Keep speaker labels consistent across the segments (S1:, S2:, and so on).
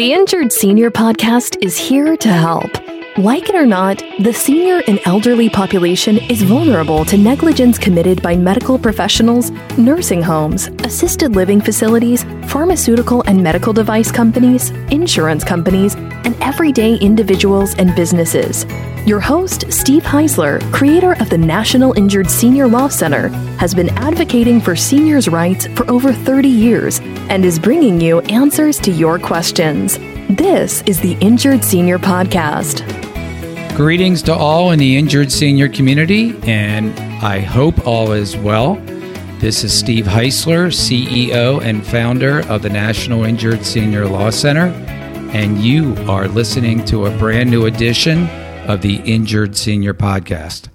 S1: The Injured Senior Podcast is here to help. Like it or not, the senior and elderly population is vulnerable to negligence committed by medical professionals, nursing homes, assisted living facilities, pharmaceutical and medical device companies, insurance companies, and everyday individuals and businesses. Your host, Steve Heisler, creator of the National Injured Senior Law Center, has been advocating for seniors' rights for over 30 years and is bringing you answers to your questions. This is the Injured Senior Podcast.
S2: Greetings to all in the injured senior community, and I hope all is well. This is Steve Heisler, CEO and founder of the National Injured Senior Law Center, and you are listening to a brand new edition of the Injured Senior Podcast.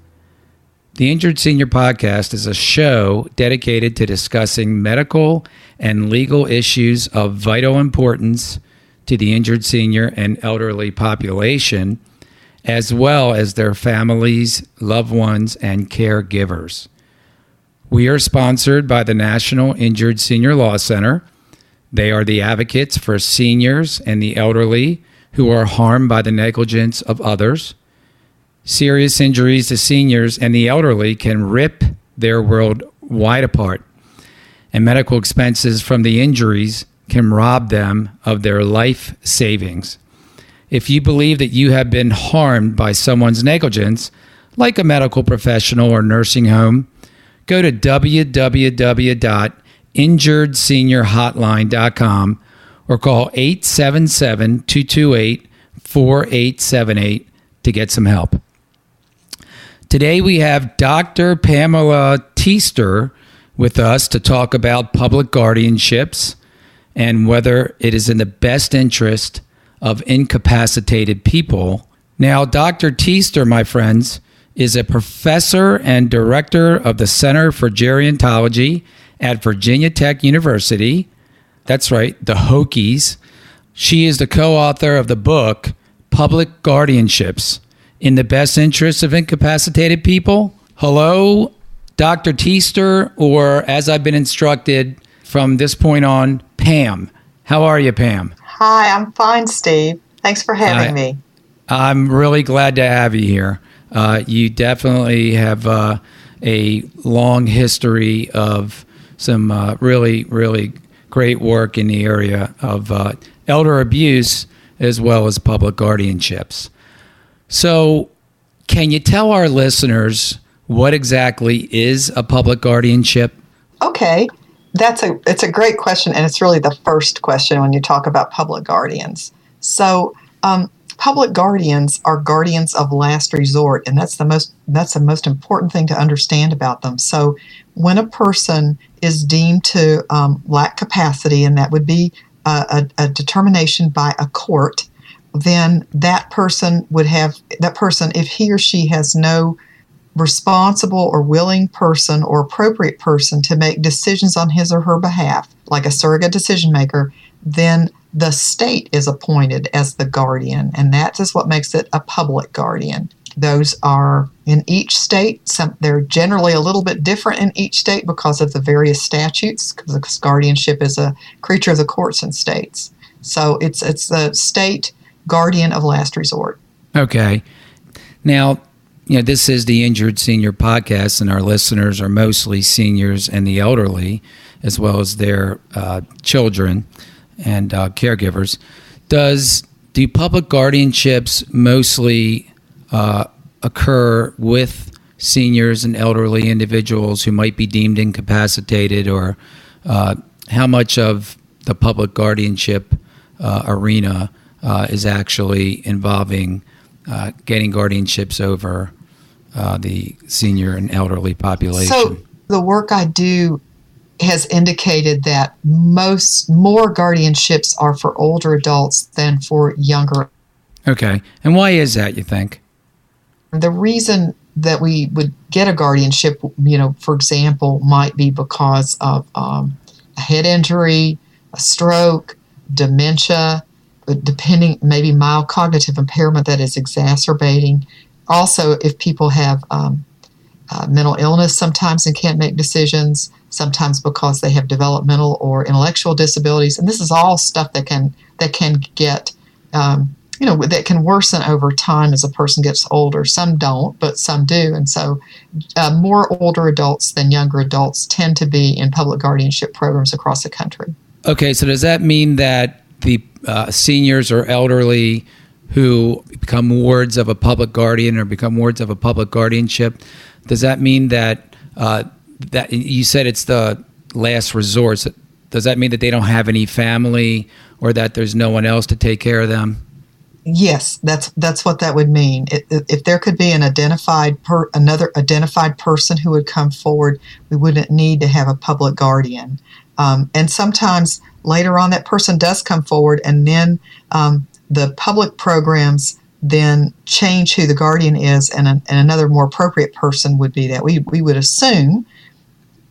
S2: The Injured Senior Podcast is a show dedicated to discussing medical and legal issues of vital importance to the injured senior and elderly population, as well as their families, loved ones, and caregivers. We are sponsored by the National Injured Senior Law Center. They are the advocates for seniors and the elderly who are harmed by the negligence of others. Serious injuries to seniors and the elderly can rip their world wide apart, and medical expenses from the injuries can rob them of their life savings. If you believe that you have been harmed by someone's negligence, like a medical professional or nursing home, go to www.injuredseniorhotline.com or call 877 228 4878 to get some help. Today we have Dr. Pamela Teaster with us to talk about public guardianships and whether it is in the best interest of incapacitated people. Now, Dr. Teaster, my friends, is a professor and director of the Center for Gerontology at Virginia Tech University. That's right, the Hokies. She is the co author of the book Public Guardianships in the Best Interest of Incapacitated People. Hello, Dr. Teaster, or as I've been instructed from this point on, Pam. How are you, Pam?
S3: Hi, I'm fine, Steve. Thanks for having me.
S2: I'm really glad to have you here. Uh, you definitely have uh, a long history of some uh, really, really great work in the area of uh, elder abuse as well as public guardianships. So, can you tell our listeners what exactly is a public guardianship?
S3: Okay, that's a it's a great question, and it's really the first question when you talk about public guardians. So, um, public guardians are guardians of last resort, and that's the most that's the most important thing to understand about them. So, when a person is deemed to um, lack capacity, and that would be a, a, a determination by a court then that person would have that person if he or she has no responsible or willing person or appropriate person to make decisions on his or her behalf like a surrogate decision maker then the state is appointed as the guardian and that is what makes it a public guardian those are in each state some, they're generally a little bit different in each state because of the various statutes because guardianship is a creature of the courts and states so it's it's the state guardian of last resort.
S2: Okay. Now, you know, this is the Injured Senior podcast, and our listeners are mostly seniors and the elderly, as well as their uh, children and uh, caregivers. Does do public guardianships mostly uh, occur with seniors and elderly individuals who might be deemed incapacitated, or uh, how much of the public guardianship uh, arena uh, is actually involving uh, getting guardianships over uh, the senior and elderly population.
S3: So the work I do has indicated that most more guardianships are for older adults than for younger.
S2: Okay, and why is that? You think?
S3: The reason that we would get a guardianship, you know, for example, might be because of um, a head injury, a stroke, dementia, depending maybe mild cognitive impairment that is exacerbating. Also, if people have um, uh, mental illness sometimes and can't make decisions, sometimes because they have developmental or intellectual disabilities, and this is all stuff that can that can get um, you know that can worsen over time as a person gets older. Some don't, but some do, and so uh, more older adults than younger adults tend to be in public guardianship programs across the country.
S2: Okay, so does that mean that the uh, seniors or elderly who become wards of a public guardian or become wards of a public guardianship, does that mean that uh, that you said it's the last resort? Does that mean that they don't have any family or that there's no one else to take care of them?
S3: Yes, that's that's what that would mean. If there could be an identified per, another identified person who would come forward, we wouldn't need to have a public guardian. Um, and sometimes later on, that person does come forward, and then um, the public programs then change who the guardian is, and, a, and another more appropriate person would be that. We, we would assume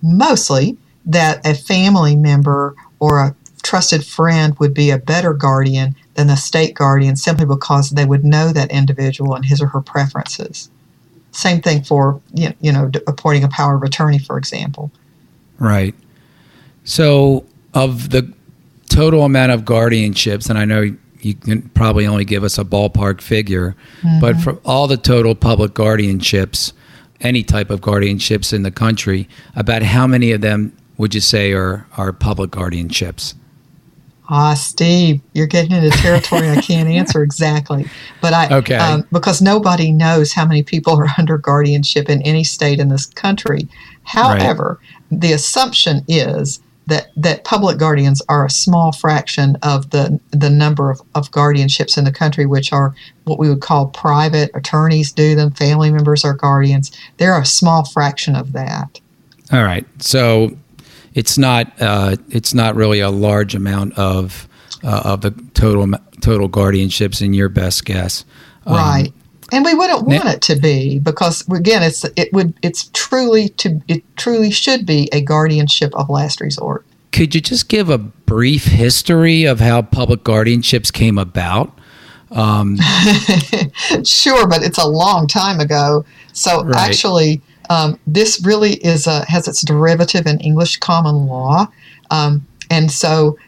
S3: mostly that a family member or a trusted friend would be a better guardian than the state guardian simply because they would know that individual and his or her preferences. Same thing for you know appointing a power of attorney, for example.
S2: Right. So, of the total amount of guardianships, and I know you can probably only give us a ballpark figure, mm-hmm. but for all the total public guardianships, any type of guardianships in the country, about how many of them would you say are, are public guardianships?
S3: Ah, Steve, you're getting into territory I can't answer exactly, but I
S2: okay um,
S3: because nobody knows how many people are under guardianship in any state in this country. However, right. the assumption is that that public guardians are a small fraction of the the number of, of guardianships in the country, which are what we would call private attorneys do them, family members are guardians. They're a small fraction of that.
S2: All right, so it's not uh, it's not really a large amount of uh, of the total total guardianships in your best guess,
S3: um, right? And we wouldn't want it to be because again it's it would it's truly to it truly should be a guardianship of last resort.
S2: Could you just give a brief history of how public guardianships came about?
S3: Um, sure but it's a long time ago. So right. actually um, this really is a, has its derivative in english common law. Um, and so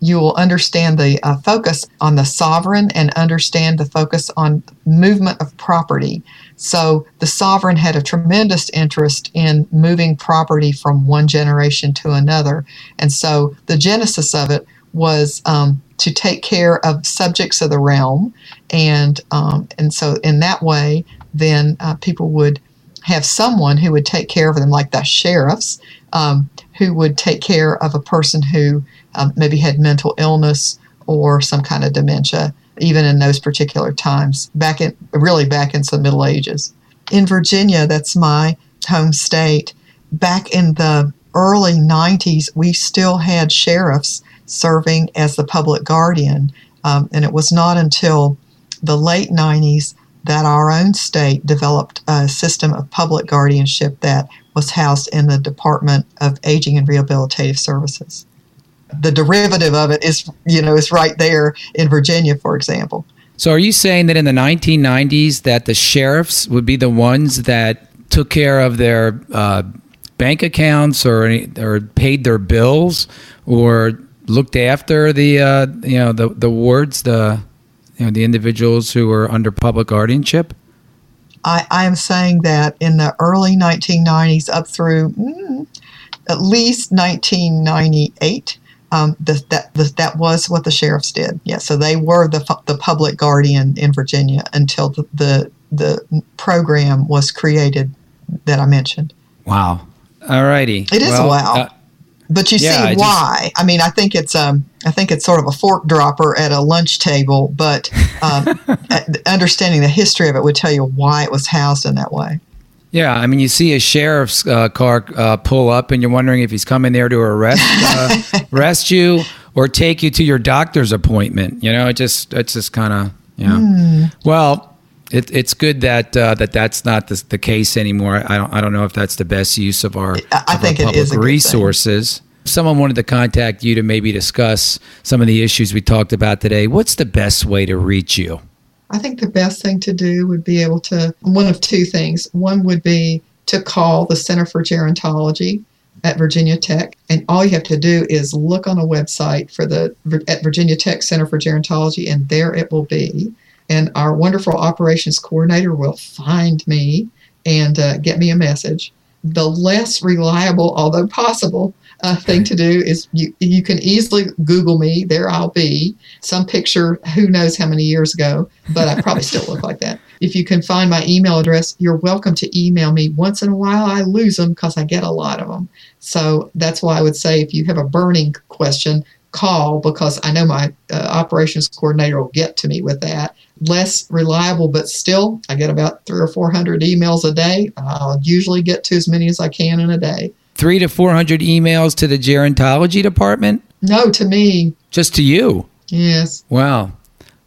S3: you will understand the uh, focus on the sovereign and understand the focus on movement of property. So the sovereign had a tremendous interest in moving property from one generation to another. And so the genesis of it was um, to take care of subjects of the realm. And, um, and so in that way, then uh, people would have someone who would take care of them, like the sheriffs, um, who would take care of a person who um, maybe had mental illness or some kind of dementia, even in those particular times, back in really back into the Middle Ages. In Virginia, that's my home state, back in the early 90s, we still had sheriffs serving as the public guardian. Um, and it was not until the late 90s that our own state developed a system of public guardianship that was housed in the Department of Aging and Rehabilitative Services the derivative of it is you know is right there in Virginia, for example.
S2: So, are you saying that in the 1990s that the sheriffs would be the ones that took care of their uh, bank accounts or or paid their bills or looked after the uh, you know the the wards the you know the individuals who were under public guardianship?
S3: I, I am saying that in the early 1990s up through mm, at least 1998 um, the, that the, that was what the sheriffs did. Yeah, so they were the the public guardian in Virginia until the the, the program was created that I mentioned.
S2: Wow. All righty.
S3: It is well, wow. Uh, but you yeah, see I why? Just, I mean, I think it's um, I think it's sort of a fork dropper at a lunch table, but um, understanding the history of it would tell you why it was housed in that way.
S2: Yeah, I mean, you see a sheriff's uh, car uh, pull up, and you're wondering if he's coming there to arrest uh, arrest you or take you to your doctor's appointment. You know, it just it's just kind of know. Mm. Well, it, it's good that uh, that that's not the, the, case anymore. I don't I don't know if that's the best use of our,
S3: I
S2: of
S3: think
S2: our public resources. Someone wanted to contact you to maybe discuss some of the issues we talked about today. What's the best way to reach you?
S3: I think the best thing to do would be able to, one of two things. One would be to call the Center for Gerontology at Virginia Tech. And all you have to do is look on a website for the at Virginia Tech Center for Gerontology, and there it will be. And our wonderful operations coordinator will find me and uh, get me a message. The less reliable, although possible, uh, thing to do is you, you can easily Google me. There I'll be. Some picture, who knows how many years ago, but I probably still look like that. If you can find my email address, you're welcome to email me. Once in a while, I lose them because I get a lot of them. So that's why I would say if you have a burning question, call because I know my uh, operations coordinator will get to me with that. Less reliable, but still, I get about three or 400 emails a day. I'll usually get to as many as I can in a day
S2: three to 400 emails to the gerontology department?
S3: No, to me.
S2: Just to you?
S3: Yes.
S2: Wow.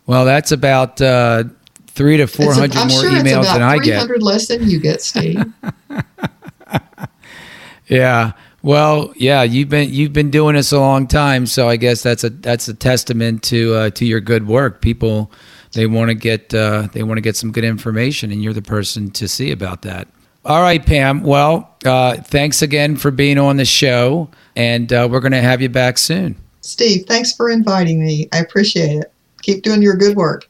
S2: Well, that's about uh, three to 400 a, more
S3: sure
S2: emails than I get.
S3: 300 less than you get, Steve.
S2: yeah. Well, yeah, you've been you've been doing this a long time, so I guess that's a that's a testament to uh, to your good work. People they want to get uh, they want to get some good information, and you're the person to see about that. All right, Pam. Well, uh, thanks again for being on the show, and uh, we're going to have you back soon.
S3: Steve, thanks for inviting me. I appreciate it. Keep doing your good work.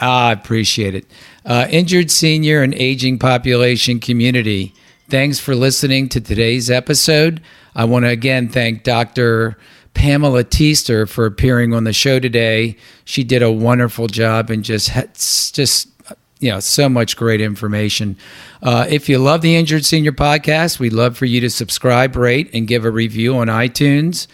S2: I appreciate it. Uh, injured senior and aging population community, thanks for listening to today's episode. I want to again thank Dr. Pamela Teaster for appearing on the show today. She did a wonderful job and just just you know so much great information. Uh, if you love the Injured Senior podcast, we'd love for you to subscribe, rate, and give a review on iTunes.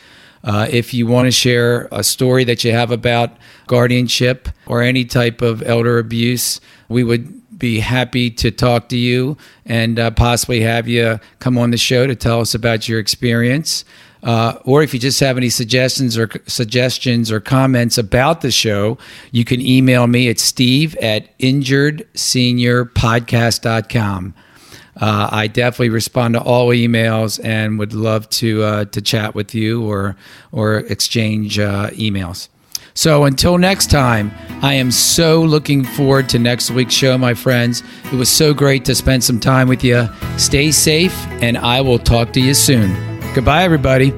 S2: Uh, if you want to share a story that you have about guardianship or any type of elder abuse, we would be happy to talk to you and uh, possibly have you come on the show to tell us about your experience. Uh, or if you just have any suggestions or suggestions or comments about the show, you can email me at steve at injuredseniorpodcast.com. Uh, I definitely respond to all emails and would love to uh, to chat with you or or exchange uh, emails. So until next time, I am so looking forward to next week's show, my friends. It was so great to spend some time with you. Stay safe, and I will talk to you soon. Goodbye, everybody.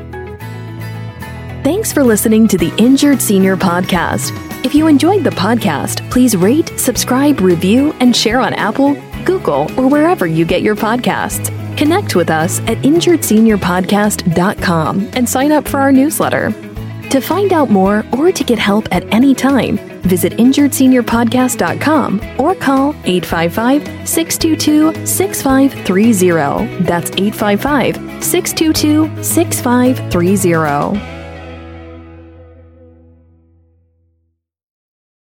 S1: Thanks for listening to the Injured Senior Podcast. If you enjoyed the podcast, please rate, subscribe, review, and share on Apple, Google, or wherever you get your podcasts. Connect with us at injuredseniorpodcast.com and sign up for our newsletter. To find out more or to get help at any time, visit injuredseniorpodcast.com or call 855 622 6530. That's 855 622 6530.